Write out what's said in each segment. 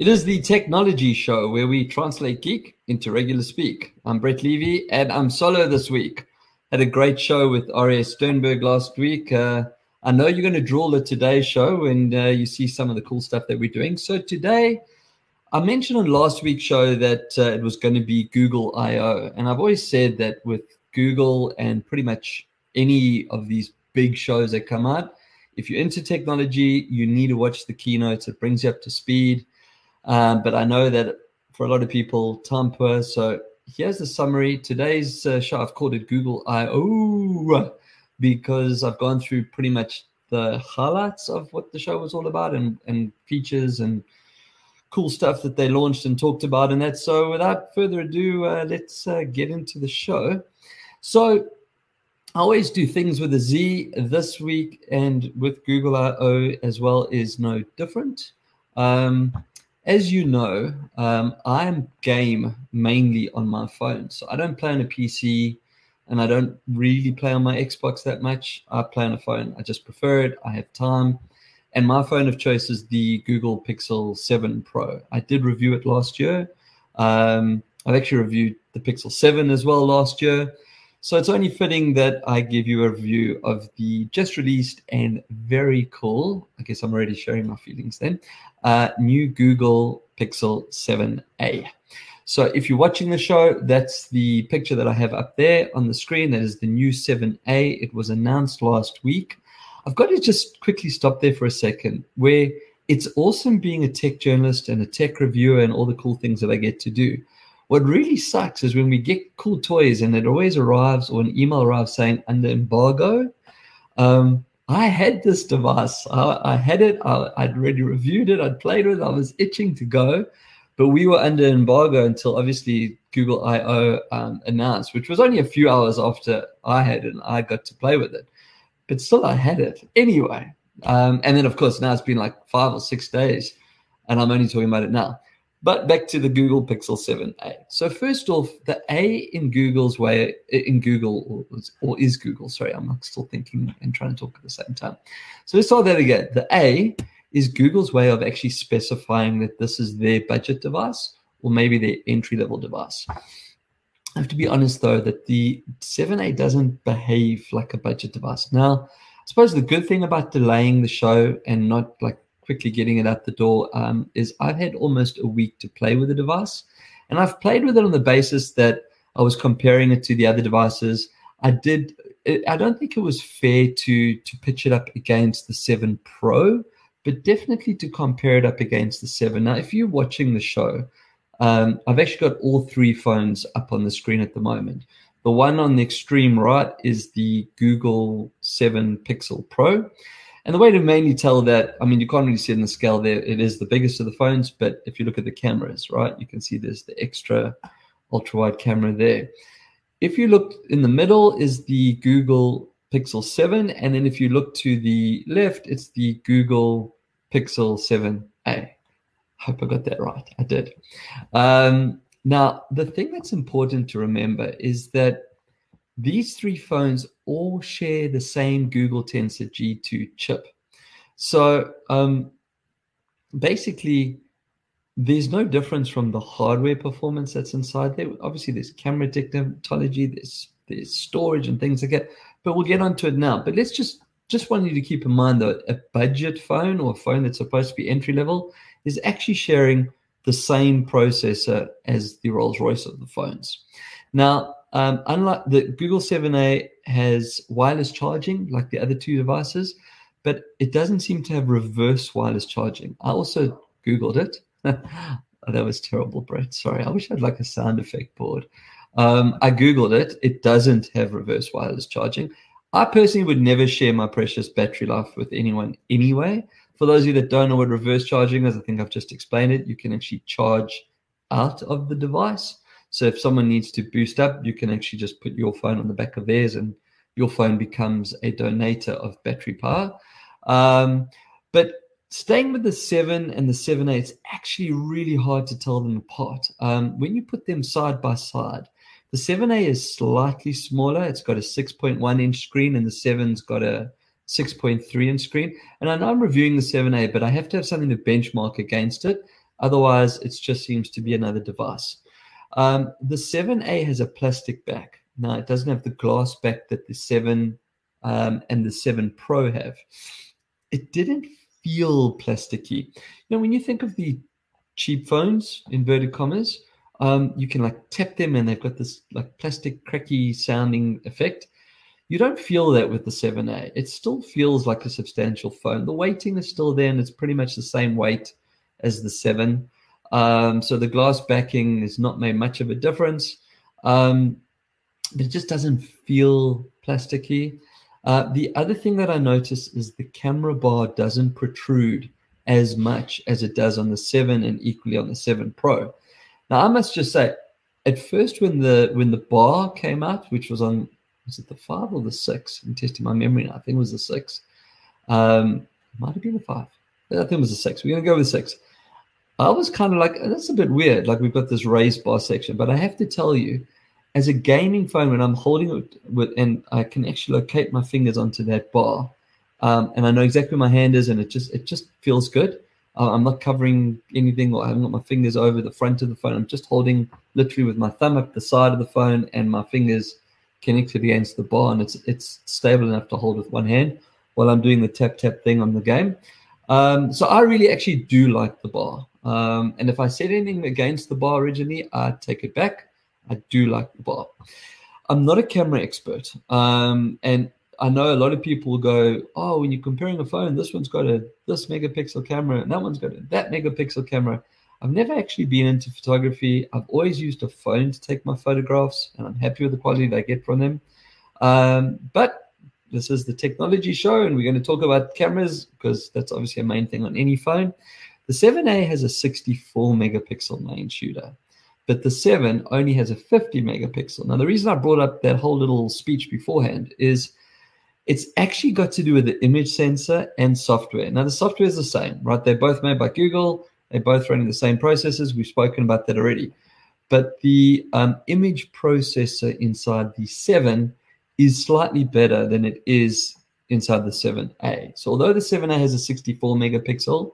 It is the TechKnowledgy show where we translate geek into regular speak. I'm Brett Levy and I'm solo this week. Had a great show with Aria Sternberg last week. Uh, I know you're going to draw the Today show and uh, you see some of the cool stuff that we're doing. So today, I mentioned on last week's show that uh, it was going to be Google I/O, and I've always said that with Google and pretty much any of these big shows that come out, if you're into technology, you need to watch the keynotes. It brings you up to speed. Um, but I know that for a lot of people, time poor. So here's the summary. Today's uh, show, I've called it Google I/O because I've gone through pretty much the highlights of what the show was all about and, and features and cool stuff that they launched and talked about and that. So without further ado, uh, let's uh, get into the show. So I always do things with a Z this week and with Google I/O as well is no different. Um, as you know, um, I'm game mainly on my phone. So I don't play on a PC and I don't really play on my Xbox that much. I play on a phone. I just prefer it. I have time. And my phone of choice is the Google Pixel 7 Pro. I did review it last year. Um, I've actually reviewed the Pixel 7 as well last year. So it's only fitting that I give you a review of the just released and very cool, I guess I'm already sharing my feelings then, uh, new Google Pixel 7a. So if you're watching the show, that's the picture that I have up there on the screen. That is the new 7a. It was announced last week. I've got to just quickly stop there for a second, where it's awesome being a tech journalist and a tech reviewer and all the cool things that I get to do. What really sucks is when we get cool toys and it always arrives or an email arrives saying under embargo. Um, I had this device. I, I had it. I, would already reviewed it. I'd played with it. I was itching to go, but we were under embargo until obviously Google I/O um, announced, which was only a few hours after I had it and I got to play with it. But still, I had it anyway. Um, and then, of course, now it's been like five or six days, and I'm only talking about it now. But back to the Google Pixel 7a. So first off, the A in Google's way, in Google, or, or is Google, sorry, I'm still thinking and trying to talk at the same time. So let's start that again. The A is Google's way of actually specifying that this is their budget device or maybe their entry level device. I have to be honest though that the 7a doesn't behave like a budget device. Now, I suppose the good thing about delaying the show and not like quickly getting it out the door um, is I've had almost a week to play with the device. And I've played with it on the basis that I was comparing it to the other devices. I did. I don't think it was fair to to pitch it up against the 7 Pro, but definitely to compare it up against the 7. Now, if you're watching the show, um, I've actually got all three phones up on the screen at the moment. The one on the extreme right is the Google 7 Pixel Pro. And the way to mainly tell that, I mean, you can't really see it in the scale there. It is the biggest of the phones, but if you look at the cameras, right, you can see there's the extra ultra wide camera there. If you look in the middle is the Google Pixel 7. And then if you look to the left, it's the Google Pixel 7a. Hope I got that right. I did. Um, now, the thing that's important to remember is that these three phones all share the same Google Tensor G2 chip. So um, basically, there's no difference from the hardware performance that's inside there. Obviously, there's camera technology, there's there's storage and things like that. But we'll get onto it now. But let's just just want you to keep in mind that a budget phone or a phone that's supposed to be entry level is actually sharing the same processor as the Rolls Royce of the phones. Now, um, unlike the Google 7a has wireless charging like the other two devices, but it doesn't seem to have reverse wireless charging. I also Googled it. oh, that was terrible, Brett. Sorry. I wish I had like a sound effect board. Um, I Googled it. It doesn't have reverse wireless charging. I personally would never share my precious battery life with anyone anyway. For those of you that don't know what reverse charging is, I think I've just explained it. You can actually charge out of the device. So if someone needs to boost up, you can actually just put your phone on the back of theirs and your phone becomes a donator of battery power. Um, but staying with the 7 and the 7a, it's actually really hard to tell them apart. Um, when you put them side by side, the 7a is slightly smaller. It's got a 6.1 inch screen, and the 7's got a 6.3 inch screen. And I know I'm reviewing the 7a, but I have to have something to benchmark against it. Otherwise, it just seems to be another device. Um, the 7A has a plastic back. Now, it doesn't have the glass back that the 7 um, and the 7 Pro have. It didn't feel plasticky. You know, when you think of the cheap phones, inverted commas, um, you can like tap them and they've got this like plastic cracky sounding effect. You don't feel that with the 7A. It still feels like a substantial phone. The weighting is still there and it's pretty much the same weight as the 7. Um, so the glass backing has not made much of a difference. Um, but it just doesn't feel plasticky. Uh, the other thing that I notice is the camera bar doesn't protrude as much as it does on the 7 and equally on the 7 Pro. Now I must just say, at first when the when the bar came out, which was on was it the 5 or the 6? I'm testing my memory now. I think it was the 6. Um, might have been the 5. I think it was the 6. We're gonna go with 6. I was kind of like, that's a bit weird. Like we've got this raised bar section, but I have to tell you, as a gaming phone, when I'm holding it with, and I can actually locate my fingers onto that bar, um, and I know exactly where my hand is, and it just it just feels good. Uh, I'm not covering anything, or I haven't got my fingers over the front of the phone. I'm just holding literally with my thumb up the side of the phone, and my fingers connected against the bar, and it's it's stable enough to hold with one hand while I'm doing the tap tap thing on the game. Um, so I really actually do like the bar. Um, and if I said anything against the bar originally, I take it back. I do like the bar. I'm not a camera expert. Um, and I know a lot of people go, oh, when you're comparing a phone, this one's got a this megapixel camera and that one's got a, that megapixel camera. I've never actually been into photography. I've always used a phone to take my photographs, and I'm happy with the quality I get from them. Um, but this is the TechKnowledgy show, and we're going to talk about cameras because that's obviously a main thing on any phone. The 7A has a 64 megapixel main shooter, but the 7 only has a 50 megapixel. Now, the reason I brought up that whole little speech beforehand is it's actually got to do with the image sensor and software. Now, the software is the same, right? They're both made by Google, they're both running the same processes. We've spoken about that already. But the um, image processor inside the 7 is slightly better than it is inside the 7A. So, although the 7A has a 64 megapixel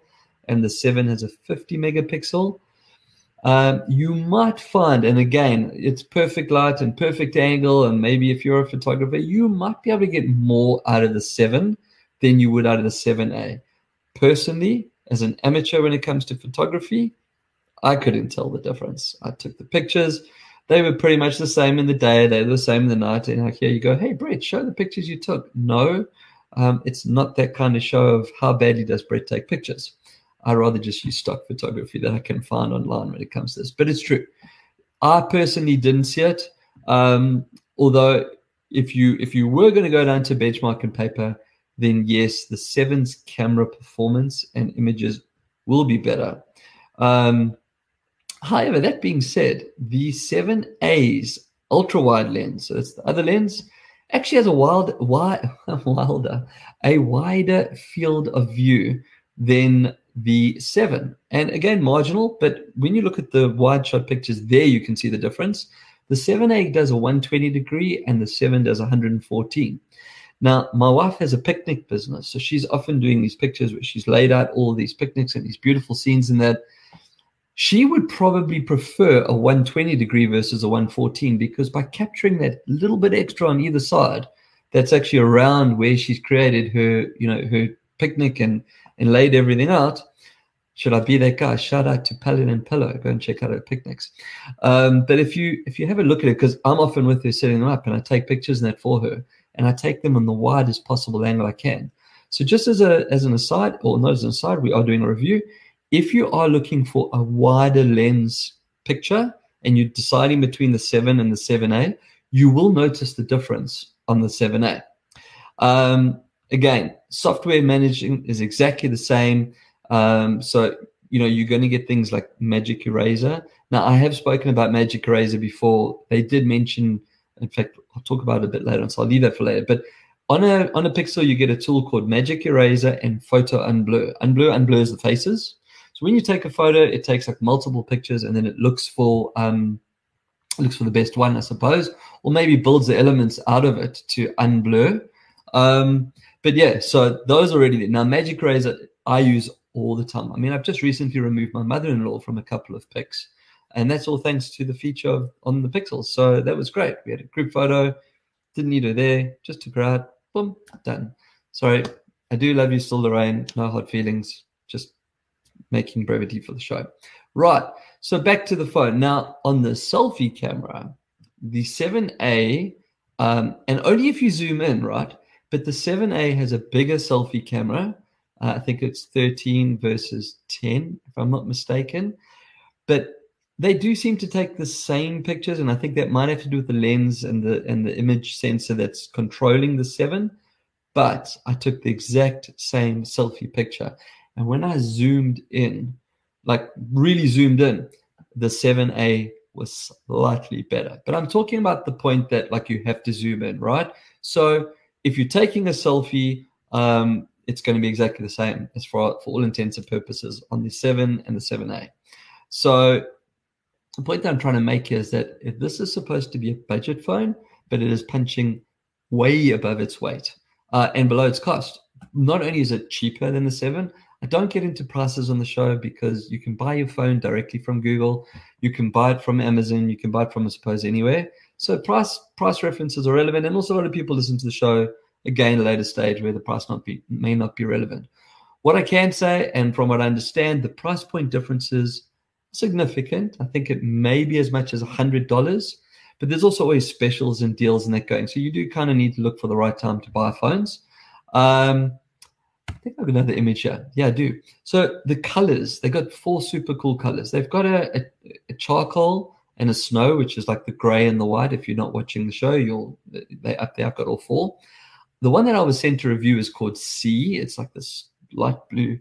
and the 7 has a 50 megapixel, um, you might find, and again, it's perfect light and perfect angle, and maybe if you're a photographer, you might be able to get more out of the 7 than you would out of the 7A. Personally, as an amateur when it comes to photography, I couldn't tell the difference. I took the pictures. They were pretty much the same in the day. They were the same in the night. And here you go, hey, Brett, show the pictures you took. No, um, it's not that kind of show of how badly does Brett take pictures. I rather just use stock photography that I can find online when it comes to this. But it's true. I personally didn't see it. Um, although if you if you were going to go down to benchmark and paper, then yes, the seven's camera performance and images will be better. Um, however, that being said, the 7A's ultra wide lens, so it's the other lens, actually has a wild, wide, wilder, a wider field of view than the 7. And again, marginal, but when you look at the wide shot pictures there, you can see the difference. The 7A does a 120 degree and the 7 does 114. Now, my wife has a picnic business, so she's often doing these pictures where she's laid out all these picnics and these beautiful scenes in that. She would probably prefer a 120 degree versus a 114 because by capturing that little bit extra on either side, that's actually around where she's created her, you know, her picnic and and laid everything out. Should I be that guy? Shout out to Palette and Pillow. Go and check out her picnics. Um, but if you if you have a look at it, because I'm often with her setting them up, and I take pictures and that for her, and I take them on the widest possible angle I can. So just as a as an aside, or not as an aside, we are doing a review. If you are looking for a wider lens picture and you're deciding between the 7 and the 7A, you will notice the difference on the 7A. Um, again, software managing is exactly the same. Um, so, you know, you're going to get things like Magic Eraser. Now, I have spoken about Magic Eraser before. They did mention, in fact, I'll talk about it a bit later, so I'll leave that for later. But on a on a Pixel, you get a tool called Magic Eraser and Photo Unblur. Unblur unblurs the faces. So when you take a photo, it takes like multiple pictures and then it looks for um, looks for the best one, I suppose, or maybe builds the elements out of it to unblur. Um, but yeah, so those already there. Now, Magic Eraser I use all the time. I mean, I've just recently removed my mother-in-law from a couple of pics, and that's all thanks to the feature of, on the pixels. So that was great. We had a group photo, didn't need her there, just took her out, boom, done. Sorry, I do love you still, Lorraine. No hard feelings, making brevity for the show. Right. So back to the phone. Now on the selfie camera, the 7A, um, and only if you zoom in, right? But the 7A has a bigger selfie camera. Uh, I think it's 13 versus 10, if I'm not mistaken. But they do seem to take the same pictures, and I think that might have to do with the lens and the and the image sensor that's controlling the seven. But I took the exact same selfie picture, and when I zoomed in, like really zoomed in, the 7A was slightly better. But I'm talking about the point that like you have to zoom in, right? So if you're taking a selfie, um, it's going to be exactly the same as for for all intents and purposes on the 7 and the 7A. So the point that I'm trying to make is that if this is supposed to be a budget phone, but it is punching way above its weight uh, and below its cost, not only is it cheaper than the 7, I don't get into prices on the show because you can buy your phone directly from Google, you can buy it from Amazon, you can buy it from, I suppose, anywhere. So price price references are relevant, and also a lot of people listen to the show again later stage where the price not be may not be relevant. What I can say, and from what I understand, the price point differences significant. I think it may be as much as hundred dollars, but there's also always specials and deals and that going. So you do kind of need to look for the right time to buy phones. Um, think I have another image here. Yeah, I do. So the colors, they've got four super cool colors. They've got a, a, a, charcoal and a snow, which is like the gray and the white. If you're not watching the show, you'll they up there. I've got all four. The one that I was sent to review is called Sea. It's like this light blue.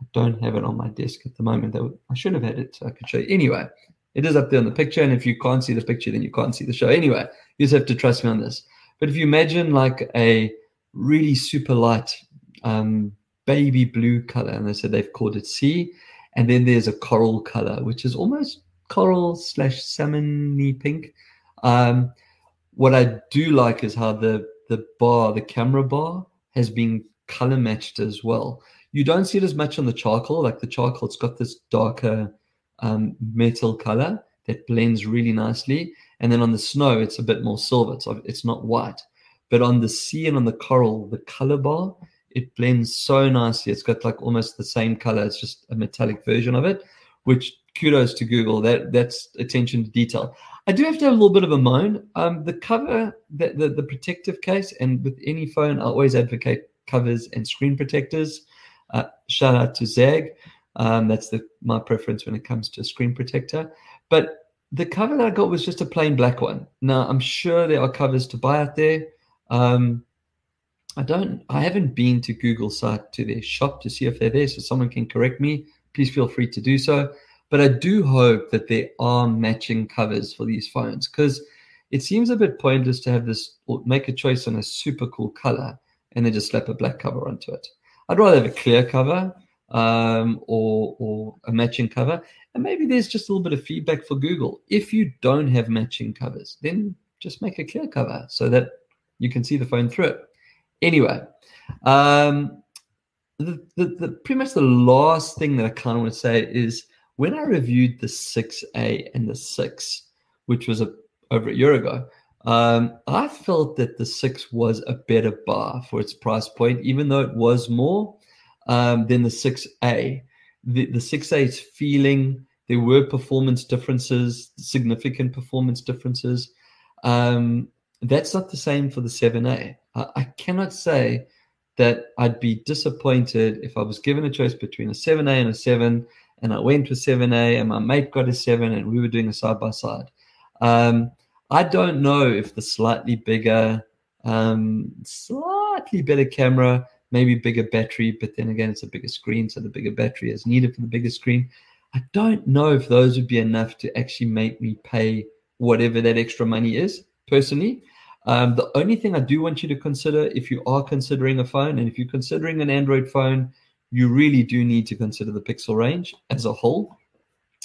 I don't have it on my desk at the moment. I should have had it so I could show you. Anyway, it is up there on the picture. And if you can't see the picture, then you can't see the show. Anyway, you just have to trust me on this. But if you imagine like a really super light um, baby blue color, and they said they've called it sea. And then there's a coral color, which is almost coral slash salmony pink. Um, what I do like is how the the bar, the camera bar, has been color matched as well. You don't see it as much on the charcoal. Like the charcoal, it's got this darker um, metal color that blends really nicely. And then on the snow, it's a bit more silver. It's, it's not white. But on the sea and on the coral, the color bar it blends so nicely. It's got like almost the same color. It's just a metallic version of it, which kudos to Google. That that's attention to detail. I do have to have a little bit of a moan. Um, the cover, the, the, the protective case, and with any phone, I always advocate covers and screen protectors. Uh, shout out to ZAGG. Um, that's the my preference when it comes to a screen protector. But the cover that I got was just a plain black one. Now I'm sure there are covers to buy out there. Um, I don't, I haven't been to Google site to their shop to see if they're there, so someone can correct me. Please feel free to do so. But I do hope that there are matching covers for these phones because it seems a bit pointless to have this or make a choice on a super cool color and then just slap a black cover onto it. I'd rather have a clear cover um, or or a matching cover. And maybe there's just a little bit of feedback for Google. If you don't have matching covers, then just make a clear cover so that you can see the phone through it. Anyway, um, the, the, the pretty much the last thing that I kind of want to say is when I reviewed the 6A and the 6, which was a, over a year ago, um, I felt that the 6 was a better bar for its price point, even though it was more um, than the 6A. The, the 6A's feeling, there were performance differences, significant performance differences. Um, that's not the same for the 7A. I, I cannot say that I'd be disappointed if I was given a choice between a 7A and a 7, and I went with 7A, and my mate got a 7, and we were doing a side by side. Um, I don't know if the slightly bigger, um, slightly better camera, maybe bigger battery, but then again, it's a bigger screen, so the bigger battery is needed for the bigger screen. I don't know if those would be enough to actually make me pay whatever that extra money is personally. Um, the only thing I do want you to consider if you are considering a phone and if you're considering an Android phone, you really do need to consider the pixel range as a whole.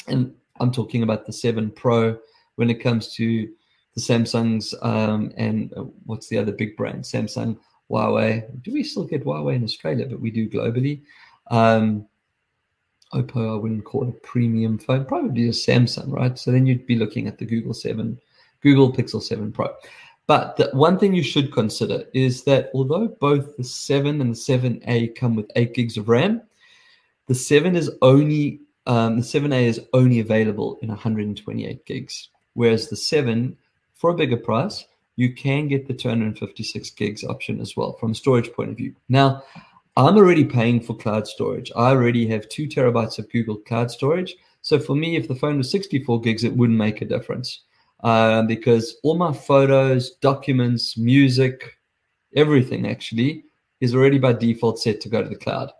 And I'm talking about the 7 Pro when it comes to the Samsungs um, and uh, what's the other big brand? Samsung, Huawei. Do we still get Huawei in Australia? But we do globally. Um, Oppo, I wouldn't call it a premium phone, probably a Samsung, right? So then you'd be looking at the Google 7, Google Pixel 7 Pro. But the one thing you should consider is that although both the 7 and the 7A come with 8 gigs of RAM, the 7 is only um, the 7A is only available in 128 gigs, whereas the 7, for a bigger price, you can get the 256 gigs option as well from a storage point of view. Now, I'm already paying for cloud storage. I already have two terabytes of Google Cloud storage. So for me, if the phone was 64 gigs, it wouldn't make a difference uh, because all my photos, documents, music, everything actually is already by default set to go to the cloud.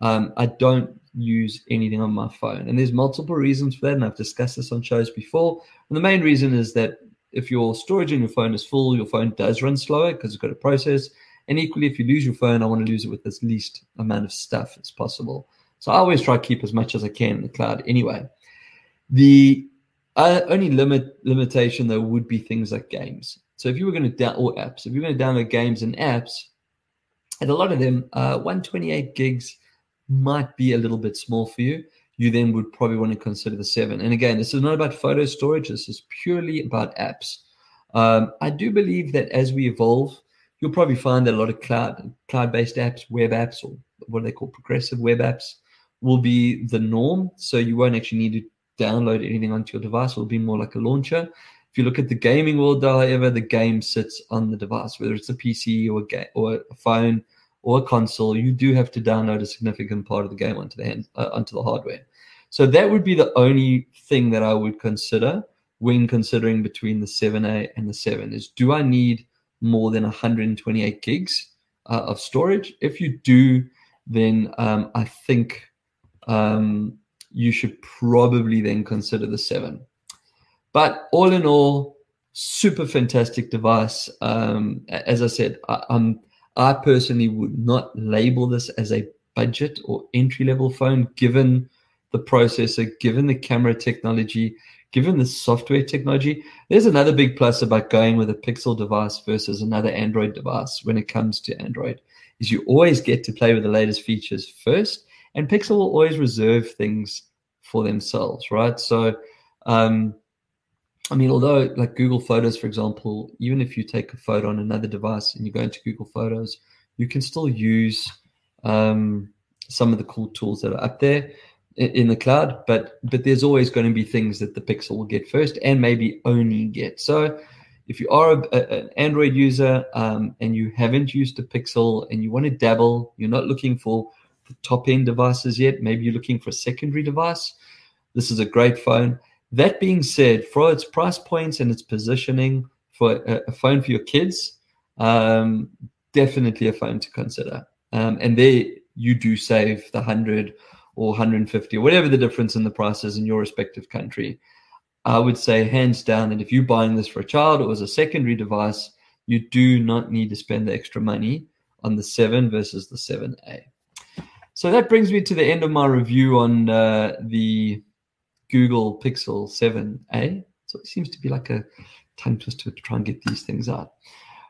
Um, I don't use anything on my phone. And there's multiple reasons for that. And I've discussed this on shows before. And the main reason is that if your storage in your phone is full, your phone does run slower because it's got a process. And equally, if you lose your phone, I want to lose it with as least amount of stuff as possible. So I always try to keep as much as I can in the cloud anyway. The uh, only limit limitation though would be things like games. So if you were going to download apps, if you're going to download games and apps, and a lot of them, uh, 128 gigs might be a little bit small for you. You then would probably want to consider the seven. And again, this is not about photo storage. This is purely about apps. Um, I do believe that as we evolve, you'll probably find that a lot of cloud cloud-based apps, web apps, or what they call progressive web apps, will be the norm. So you won't actually need to download anything onto your device. It'll be more like a launcher. If you look at the gaming world, however, the game sits on the device, whether it's a PC or a game or a phone or a console, you do have to download a significant part of the game onto the hand, uh, onto the hardware. So that would be the only thing that I would consider when considering between the 7A and the 7 is do I need more than 128 gigs uh, of storage? If you do, then um, I think um, you should probably then consider the 7. But all in all, super fantastic device. Um, as I said, I, I'm I personally would not label this as a budget or entry level phone, given the processor, given the camera technology, given the software technology. There's another big plus about going with a Pixel device versus another Android device when it comes to Android, is you always get to play with the latest features first, and Pixel will always reserve things for themselves, right? So um, I mean, although like Google Photos, for example, even if you take a photo on another device and you go into Google Photos, you can still use um, some of the cool tools that are up there in, the cloud. But but there's always going to be things that the Pixel will get first and maybe only get. So if you are a, a, an Android user um, and you haven't used a Pixel and you want to dabble, you're not looking for the top end devices yet. Maybe you're looking for a secondary device. This is a great phone that being said, for its price points and its positioning for a, a phone for your kids, um, definitely a phone to consider. Um, and there you do save the 100 or 150 or whatever the difference in the prices in your respective country. I would say hands down that if you're buying this for a child or as a secondary device, you do not need to spend the extra money on the 7 versus the 7A. So that brings me to the end of my review on uh, the Google Pixel 7a. So it seems to be like a tongue twister to try and get these things out.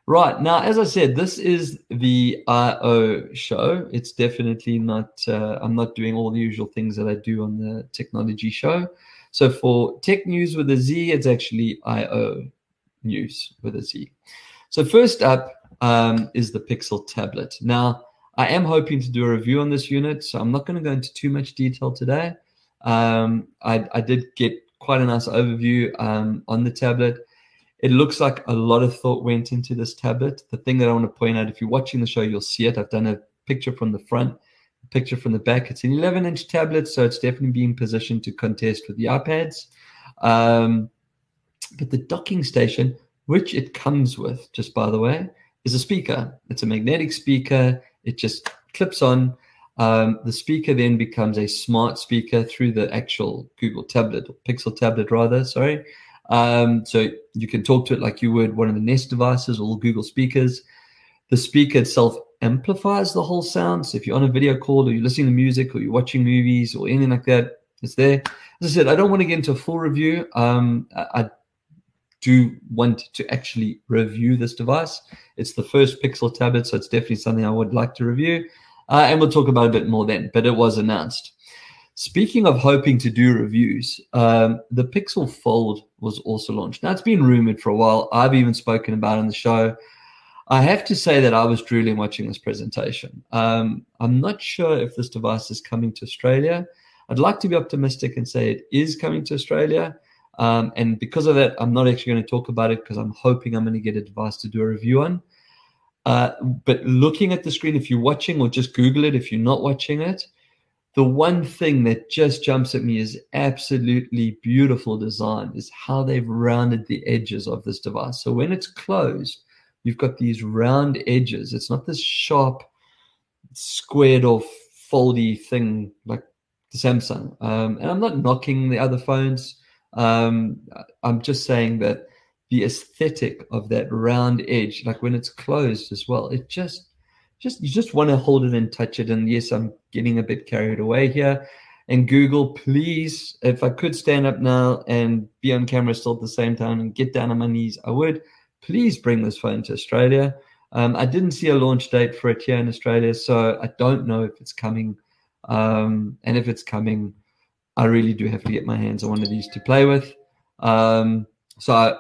Right now, as I said, this is the I/O show. It's definitely not. Uh, I'm not doing all the usual things that I do on the TechKnowledgy show. So for tech news with a Z, it's actually I/O news with a Z. So first up um, is the Pixel tablet. Now, I am hoping to do a review on this unit, so I'm not going to go into too much detail today. Um, I, I, did get quite a nice overview um, on the tablet. It looks like a lot of thought went into this tablet. The thing that I want to point out, if you're watching the show, you'll see it. I've done a picture from the front, a picture from the back. It's an 11 inch tablet, so it's definitely being positioned to contest with the iPads. Um, but the docking station, which it comes with, just by the way, is a speaker. It's a magnetic speaker. It just clips on. Um, the speaker then becomes a smart speaker through the actual Google tablet or Pixel tablet, rather. Sorry. Um, so you can talk to it like you would one of the Nest devices or Google speakers. The speaker itself amplifies the whole sound. So if you're on a video call or you're listening to music or you're watching movies or anything like that, it's there. As I said, I don't want to get into a full review. Um, I, I do want to actually review this device. It's the first Pixel tablet, so it's definitely something I would like to review. Uh, and we'll talk about a bit more then, but it was announced. Speaking of hoping to do reviews, um, the Pixel Fold was also launched. Now, it's been rumored for a while. I've even spoken about it on the show. I have to say that I was drooling watching this presentation. Um, I'm not sure if this device is coming to Australia. I'd like to be optimistic and say it is coming to Australia. Um, and because of that, I'm not actually going to talk about it because I'm hoping I'm going to get advice to do a review on. Uh, but looking at the screen, if you're watching or just Google it, if you're not watching it, the one thing that just jumps at me is absolutely beautiful design is how they've rounded the edges of this device. So when it's closed, you've got these round edges. It's not this sharp, squared off, foldy thing like the Samsung. Um, and I'm not knocking the other phones. Um, I'm just saying that the aesthetic of that round edge, like when it's closed as well, it just just you just want to hold it and touch it. And yes, I'm getting a bit carried away here. And Google, please, if I could stand up now and be on camera still at the same time and get down on my knees, I would. Please bring this phone to Australia. Um, I didn't see a launch date for it here in Australia, so I don't know if it's coming. Um, and if it's coming, I really do have to get my hands on one of these to play with. Um, so, I,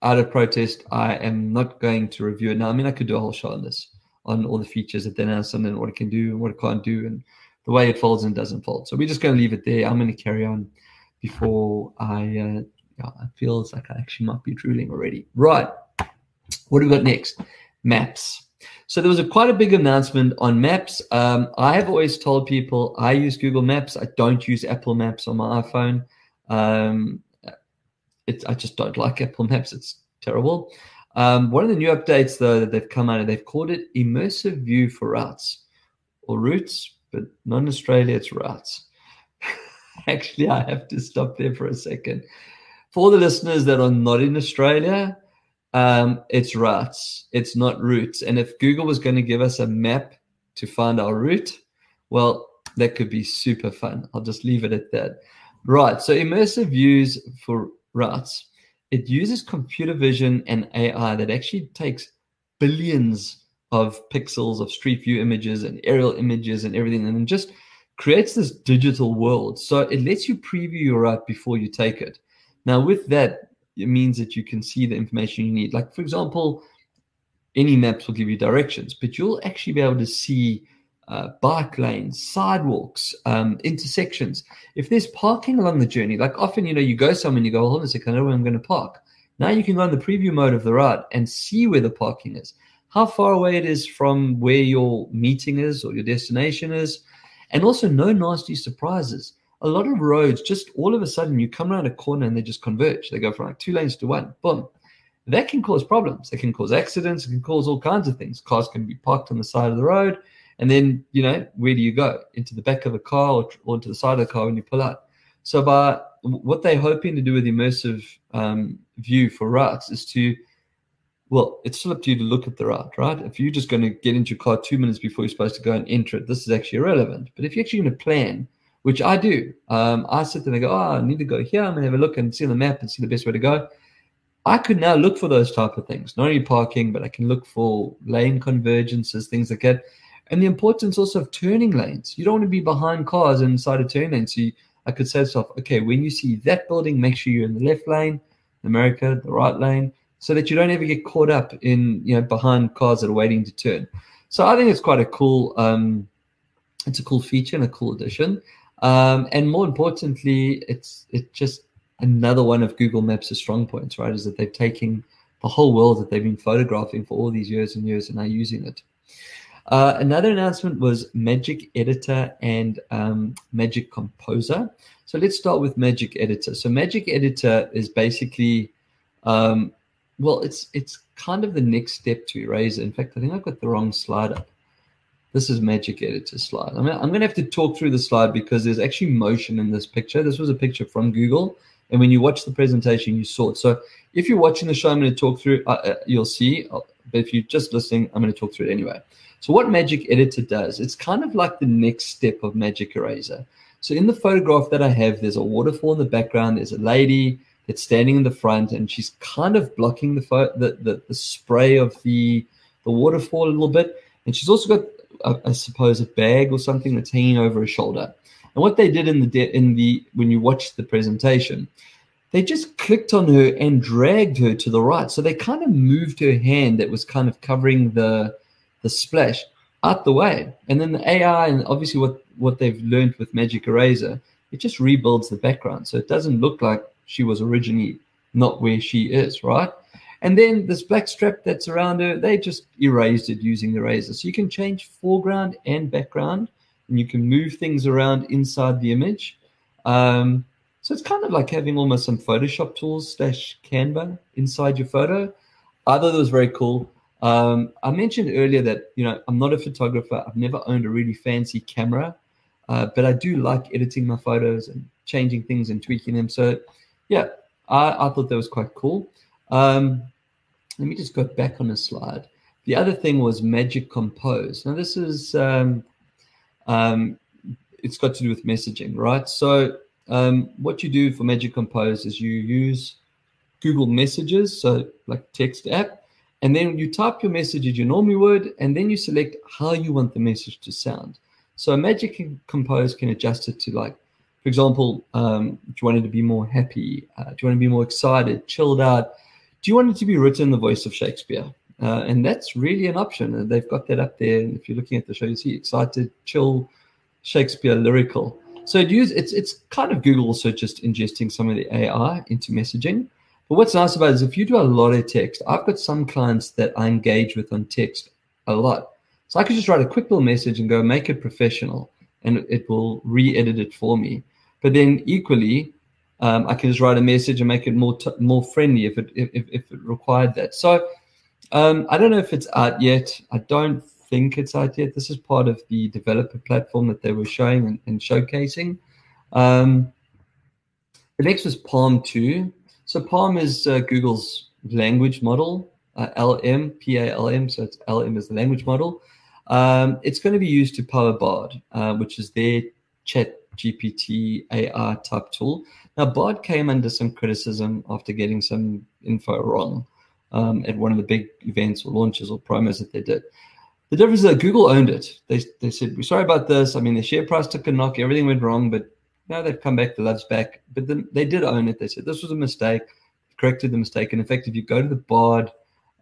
out of protest, I am not going to review it now. I mean, I could do a whole show on this on all the features that they announced and then what it can do and what it can't do and the way it folds and doesn't fold. So we're just going to leave it there. I'm going to carry on before I, uh, yeah, it feels like I actually might be drooling already. Right. What do we got next? Maps. So there was a quite a big announcement on Maps. Um, I have always told people I use Google Maps. I don't use Apple Maps on my iPhone. Um, I just don't like Apple Maps. It's terrible. Um, one of the new updates, though, that they've come out, of, they've called it Immersive View for Routes or Routes, but not in Australia, it's Routes. Actually, I have to stop there for a second. For the listeners that are not in Australia, um, it's routes. It's not routes. And if Google was going to give us a map to find our route, well, that could be super fun. I'll just leave it at that. Right. So immersive views for routes it uses computer vision and AI that actually takes billions of pixels of street view images and aerial images and everything and just creates this digital world. So it lets you preview your route before you take it. Now, with that, it means that you can see the information you need. Like, for example, any maps will give you directions, but you'll actually be able to see uh, bike lanes, sidewalks, um, intersections. If there's parking along the journey, like often, you know, you go somewhere and you go, hold on a second, I know where I'm going to park. Now you can go in the preview mode of the route and see where the parking is, how far away it is from where your meeting is or your destination is, and also no nasty surprises. A lot of roads, just all of a sudden, you come around a corner and they just converge. They go from like two lanes to one. Boom. That can cause problems. It can cause accidents. It can cause all kinds of things. Cars can be parked on the side of the road and then, you know, where do you go? Into the back of a car or, or into the side of the car when you pull out. So, by what they're hoping to do with immersive um, view for routes is to, well, it's still up to you to look at the route, right? If you're just going to get into your car two minutes before you're supposed to go and enter it, this is actually irrelevant. But if you're actually going to plan, which I do, um, I sit there and I go, oh, I need to go here. I'm going to have a look and see the map and see the best way to go. I could now look for those type of things, not only parking, but I can look for lane convergences, things like that and the importance also of turning lanes. You don't want to be behind cars inside a turn lane. So you, I could say to myself, okay, when you see that building, make sure you're in the left lane, America, the right lane, so that you don't ever get caught up in you know behind cars that are waiting to turn. So I think it's quite a cool, um, it's a cool feature and a cool addition. Um, and more importantly, it's it's just another one of Google Maps' strong points, right? Is that they've taken the whole world that they've been photographing for all these years and years and now using it. Uh, another announcement was Magic Editor and um, Magic Composer. So let's start with Magic Editor. So Magic Editor is basically, um, well, it's it's kind of the next step to Eraser. In fact, I think I've got the wrong slide up. This is Magic Editor slide. I mean, I'm going to have to talk through the slide because there's actually motion in this picture. This was a picture from Google, and when you watch the presentation, you saw it. So if you're watching the show, I'm going to talk through. Uh, uh, you'll see. But if you're just listening, I'm going to talk through it anyway. So what Magic Editor does, it's kind of like the next step of Magic Eraser. So in the photograph that I have, there's a waterfall in the background. There's a lady that's standing in the front, and she's kind of blocking the the, the, the spray of the the waterfall a little bit. And she's also got, I suppose, a bag or something that's hanging over her shoulder. And what they did in the de- in the when you watched the presentation, they just clicked on her and dragged her to the right. So they kind of moved her hand that was kind of covering the the splash out the way. And then the AI and obviously what what they've learned with Magic Eraser, it just rebuilds the background. So it doesn't look like she was originally not where she is, right? And then this black strap that's around her, they just erased it using the razor. So you can change foreground and background, and you can move things around inside the image. Um, so it's kind of like having almost some Photoshop tools slash Canva inside your photo. I thought it was very cool. Um, I mentioned earlier that you know I'm not a photographer. I've never owned a really fancy camera, uh, but I do like editing my photos and changing things and tweaking them. So yeah, I, I thought that was quite cool. Um, let me just go back on a slide. The other thing was Magic Compose. Now this is um, um, it's got to do with messaging, right? So um, what you do for Magic Compose is you use Google Messages, so like text app, and then you type your message as you normally would, and then you select how you want the message to sound. So Magic Compose can adjust it to like, for example, um, do you want it to be more happy? Uh, do you want to be more excited, chilled out? Do you want it to be written in the voice of Shakespeare? Uh, and that's really an option. And they've got that up there. And if you're looking at the show, you see excited, chill, Shakespeare, lyrical. So it use it's it's kind of Google also just ingesting some of the AI into messaging. But what's nice about it is if you do a lot of text, I've got some clients that I engage with on text a lot. So I could just write a quick little message and go make it professional, and it will re-edit it for me. But then equally, um, I can just write a message and make it more t- more friendly if it if, if it required that. So um, I don't know if it's out yet. I don't think it's out yet. This is part of the developer platform that they were showing and, and showcasing. Um, the next was PaLM 2. So PaLM is uh, Google's language model, uh, LM, P-A-L-M. So it's LM is the language model. Um, it's going to be used to power Bard, uh, which is their chat GPT AI type tool. Now, Bard came under some criticism after getting some info wrong um, at one of the big events or launches or promos that they did. The difference is that Google owned it. They, they said, We're sorry about this. I mean, the share price took a knock, everything went wrong, but now they've come back, the love's back. But then they did own it. They said, This was a mistake, corrected the mistake. And in fact, if you go to the Bard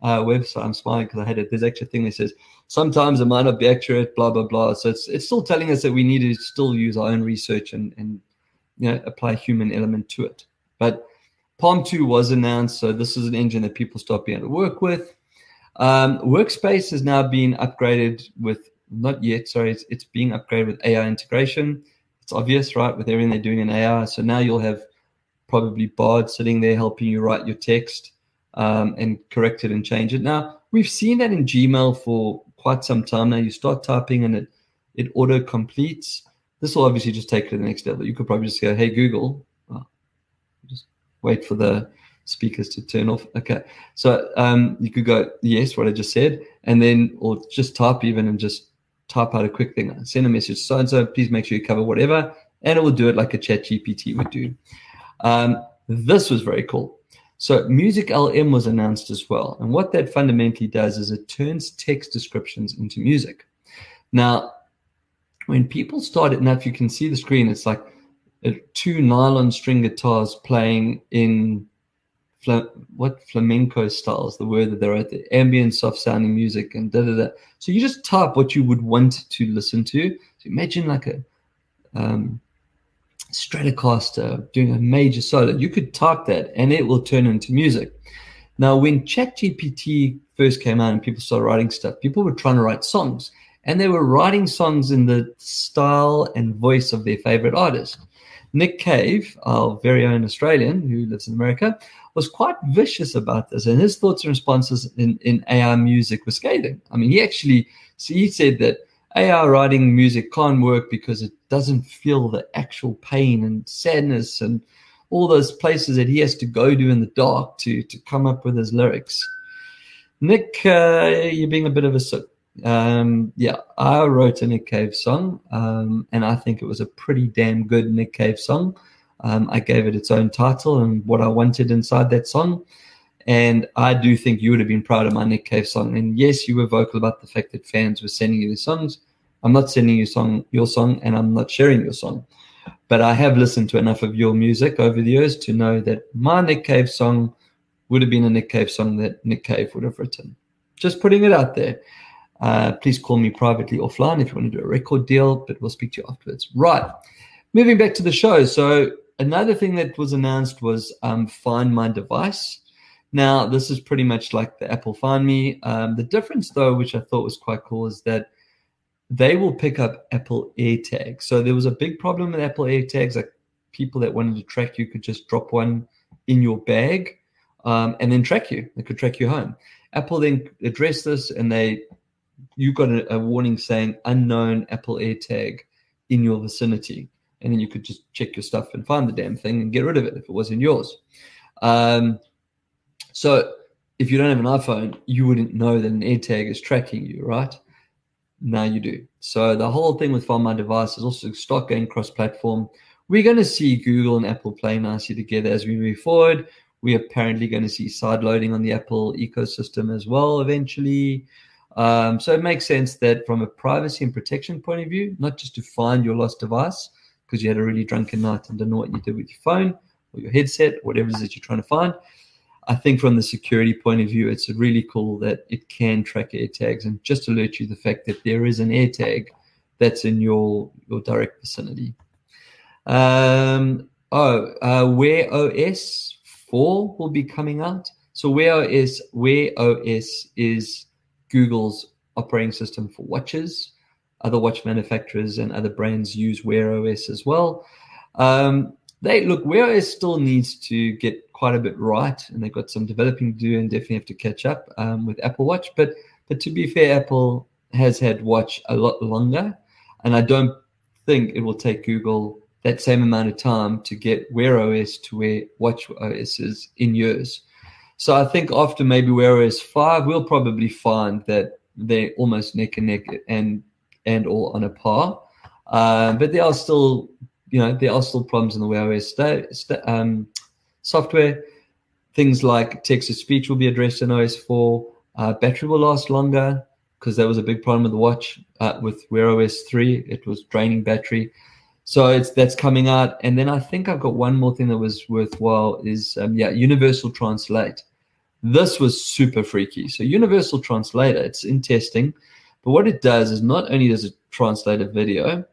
uh, website, I'm smiling because I had it. There's actually a thing that says, Sometimes it might not be accurate, blah, blah, blah. So it's, it's still telling us that we need to still use our own research and, and you know, apply human element to it. But PaLM 2 was announced. So this is an engine that people start being able to work with. Um, Workspace has now been upgraded with, not yet, sorry, it's, it's being upgraded with AI integration. It's obvious, right, with everything they're doing in AI. So now you'll have probably Bard sitting there helping you write your text um, and correct it and change it. Now, we've seen that in Gmail for quite some time now. You start typing and it, it auto completes. This will obviously just take it to the next level. You could probably just go, hey, Google, just wait for the speakers to turn off. Okay. So um, you could go, yes, what I just said, and then, or just type even and just type out a quick thing, send a message, so and so, please make sure you cover whatever, and it will do it like a ChatGPT would do. Um, this was very cool. So MusicLM was announced as well. And what that fundamentally does is it turns text descriptions into music. Now, when people started, now if you can see the screen, it's like two nylon string guitars playing in what flamenco style is the word that they're at the ambient soft sounding music and da da da. So you just type what you would want to listen to. So imagine like a um, Stratocaster doing a major solo. You could type that and it will turn into music. Now, when ChatGPT first came out and people started writing stuff, people were trying to write songs and they were writing songs in the style and voice of their favorite artist. Nick Cave, our very own Australian who lives in America, was quite vicious about this, and his thoughts and responses in, in AI music were scathing. I mean, he actually so he said that AI writing music can't work because it doesn't feel the actual pain and sadness and all those places that he has to go to in the dark to to come up with his lyrics. Nick, uh, you're being a bit of a sook. Um, yeah, I wrote a Nick Cave song, um, and I think it was a pretty damn good Nick Cave song. Um, I gave it its own title and what I wanted inside that song. And I do think you would have been proud of my Nick Cave song. And yes, you were vocal about the fact that fans were sending you the songs. I'm not sending you song your song, and I'm not sharing your song. but I have listened to enough of your music over the years to know that my Nick Cave song would have been a Nick Cave song that Nick Cave would have written. Just putting it out there. Uh, please call me privately offline if you want to do a record deal, but we'll speak to you afterwards. Right. Moving back to the show. So, another thing that was announced was um, Find My Device. Now, this is pretty much like the Apple Find Me. Um, the difference, though, which I thought was quite cool, is that they will pick up Apple AirTags. So there was a big problem with Apple AirTags. Like people that wanted to track you could just drop one in your bag um, and then track you. They could track you home. Apple then addressed this, and they you got a, a warning saying unknown Apple AirTag in your vicinity, and then you could just check your stuff and find the damn thing and get rid of it if it wasn't yours. Um, so if you don't have an iPhone, you wouldn't know that an AirTag is tracking you, right? Now you do. So the whole thing with Find My Device is also stock and cross-platform. We're going to see Google and Apple play nicely together as we move forward. We're apparently going to see side loading on the Apple ecosystem as well eventually. Um, so it makes sense that from a privacy and protection point of view, not just to find your lost device because you had a really drunken night and don't know what you did with your phone or your headset, whatever it is that you're trying to find, I think from the security point of view, it's really cool that it can track AirTags and just alert you the fact that there is an AirTag that's in your your direct vicinity. Um, oh, uh, Wear OS 4 will be coming out. So Wear OS, Wear OS is Google's operating system for watches. Other watch manufacturers and other brands use Wear OS as well. Um, they look Wear OS still needs to get quite a bit right, and they've got some developing to do, and definitely have to catch up um, with Apple Watch. But but to be fair, Apple has had Watch a lot longer, and I don't think it will take Google that same amount of time to get Wear OS to where Watch OS is in years. So I think after maybe Wear OS five, we'll probably find that they're almost neck and neck and and all on a par. Uh, but there are still, you know, there are still problems in the Wear OS st- st- um, software. Things like text to speech will be addressed in OS 4. Uh, battery will last longer because that was a big problem with the watch. Uh, with Wear OS 3, it was draining battery. So it's that's coming out. And then I think I've got one more thing that was worthwhile is um, yeah, Universal Translate. This was super freaky. So Universal Translator, it's in testing, but what it does is not only does it translate a video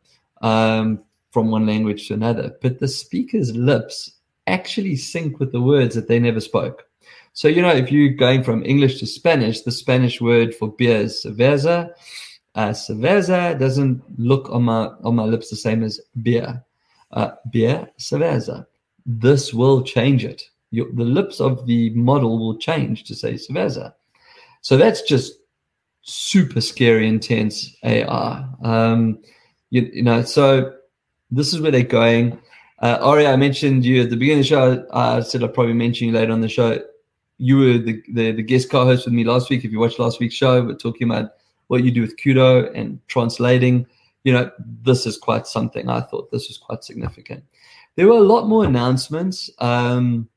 um, from one language to another, but the speaker's lips actually sync with the words that they never spoke. So, you know, if you're going from English to Spanish, the Spanish word for beer is cerveza. Uh, cerveza doesn't look on my on my lips the same as beer. Uh, beer, cerveza. This will change it. Your, the lips of the model will change to say cerveza. So that's just super scary, intense AI. Um, you, you know, so this is where they're going. Uh, Ari, I mentioned you at the beginning of the show. I said I'd probably mention you later on the show. You were the, the, the guest co-host with me last week. If you watched last week's show, we're talking about what you do with Kudo and translating. You know, this is quite something. I thought this was quite significant. There were a lot more announcements, um,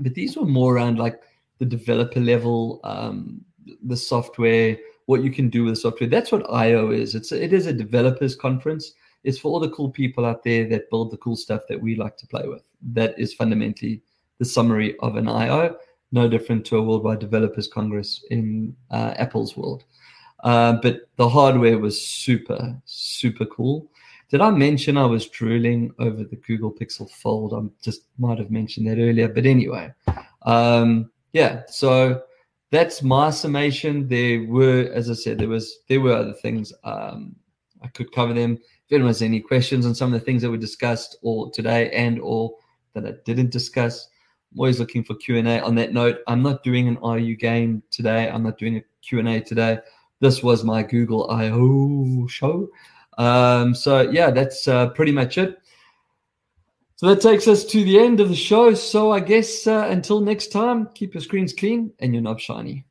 but these were more around like the developer level, um, the software, what you can do with the software. That's what I/O is. It's it is a developers conference it's for all the cool people out there that build the cool stuff that we like to play with. That is fundamentally the summary of an IO, no different to a Worldwide Developers Congress in uh, Apple's world. Uh, but the hardware was super, super cool. Did I mention I was drooling over the Google Pixel Fold? I just might have mentioned that earlier. But anyway, um, yeah. So that's my summation. There were, as I said, there was there were other things. Um, I could cover them. If anyone has any questions on some of the things that we discussed or today and or that I didn't discuss, I'm always looking for Q&A. On that note, I'm not doing an RU game today. I'm not doing a Q&A today. This was my Google I/O show. Um, so yeah, that's uh, pretty much it. So that takes us to the end of the show. So I guess uh, until next time, keep your screens clean and your knobs shiny.